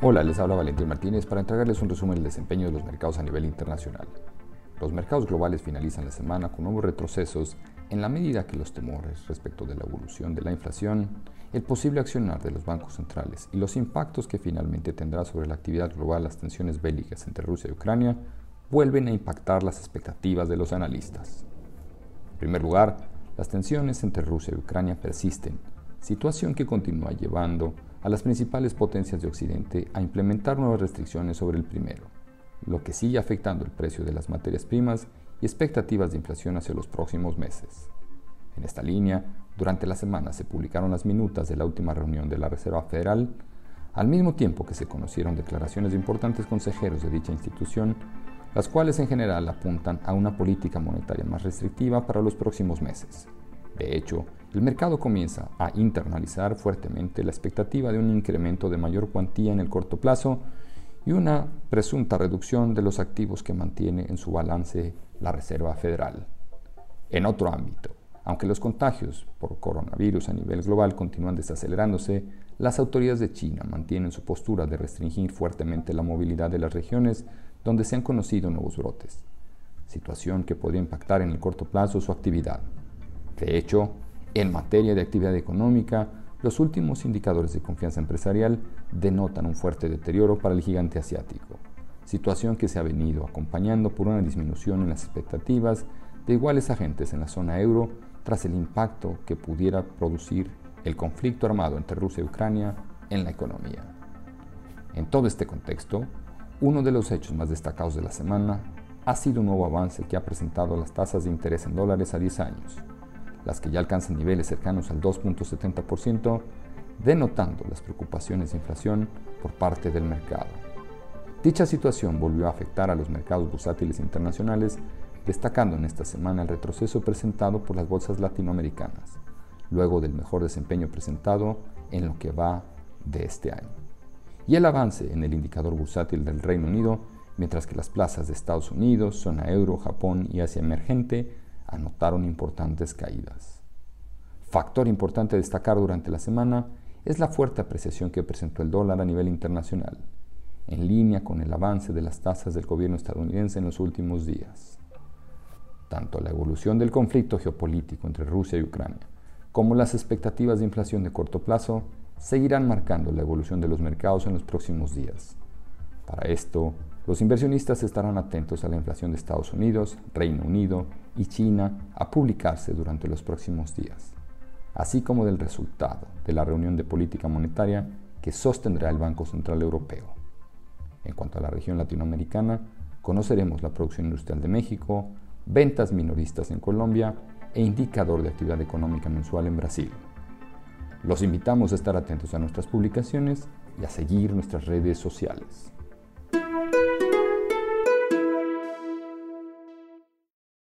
Hola, les habla Valentín Martínez para entregarles un resumen del desempeño de los mercados a nivel internacional. Los mercados globales finalizan la semana con nuevos retrocesos en la medida que los temores respecto de la evolución de la inflación, el posible accionar de los bancos centrales y los impactos que finalmente tendrá sobre la actividad global las tensiones bélicas entre Rusia y Ucrania vuelven a impactar las expectativas de los analistas. En primer lugar, las tensiones entre Rusia y Ucrania persisten, situación que continúa llevando a las principales potencias de Occidente a implementar nuevas restricciones sobre el primero, lo que sigue afectando el precio de las materias primas y expectativas de inflación hacia los próximos meses. En esta línea, durante la semana se publicaron las minutas de la última reunión de la Reserva Federal, al mismo tiempo que se conocieron declaraciones de importantes consejeros de dicha institución, las cuales en general apuntan a una política monetaria más restrictiva para los próximos meses. De hecho, el mercado comienza a internalizar fuertemente la expectativa de un incremento de mayor cuantía en el corto plazo y una presunta reducción de los activos que mantiene en su balance la Reserva Federal. En otro ámbito, aunque los contagios por coronavirus a nivel global continúan desacelerándose, las autoridades de China mantienen su postura de restringir fuertemente la movilidad de las regiones donde se han conocido nuevos brotes, situación que podría impactar en el corto plazo su actividad. De hecho, en materia de actividad económica, los últimos indicadores de confianza empresarial denotan un fuerte deterioro para el gigante asiático, situación que se ha venido acompañando por una disminución en las expectativas de iguales agentes en la zona euro tras el impacto que pudiera producir el conflicto armado entre Rusia y Ucrania en la economía. En todo este contexto, uno de los hechos más destacados de la semana ha sido un nuevo avance que ha presentado las tasas de interés en dólares a 10 años, las que ya alcanzan niveles cercanos al 2.70%, denotando las preocupaciones de inflación por parte del mercado. Dicha situación volvió a afectar a los mercados bursátiles internacionales, destacando en esta semana el retroceso presentado por las bolsas latinoamericanas, luego del mejor desempeño presentado en lo que va de este año, y el avance en el indicador bursátil del Reino Unido, mientras que las plazas de Estados Unidos, zona euro, Japón y Asia emergente anotaron importantes caídas. Factor importante a destacar durante la semana es la fuerte apreciación que presentó el dólar a nivel internacional, en línea con el avance de las tasas del gobierno estadounidense en los últimos días. Tanto la evolución del conflicto geopolítico entre Rusia y Ucrania como las expectativas de inflación de corto plazo seguirán marcando la evolución de los mercados en los próximos días. Para esto, los inversionistas estarán atentos a la inflación de Estados Unidos, Reino Unido y China a publicarse durante los próximos días, así como del resultado de la reunión de política monetaria que sostendrá el Banco Central Europeo. En cuanto a la región latinoamericana, conoceremos la producción industrial de México, ventas minoristas en Colombia e indicador de actividad económica mensual en Brasil. Los invitamos a estar atentos a nuestras publicaciones y a seguir nuestras redes sociales.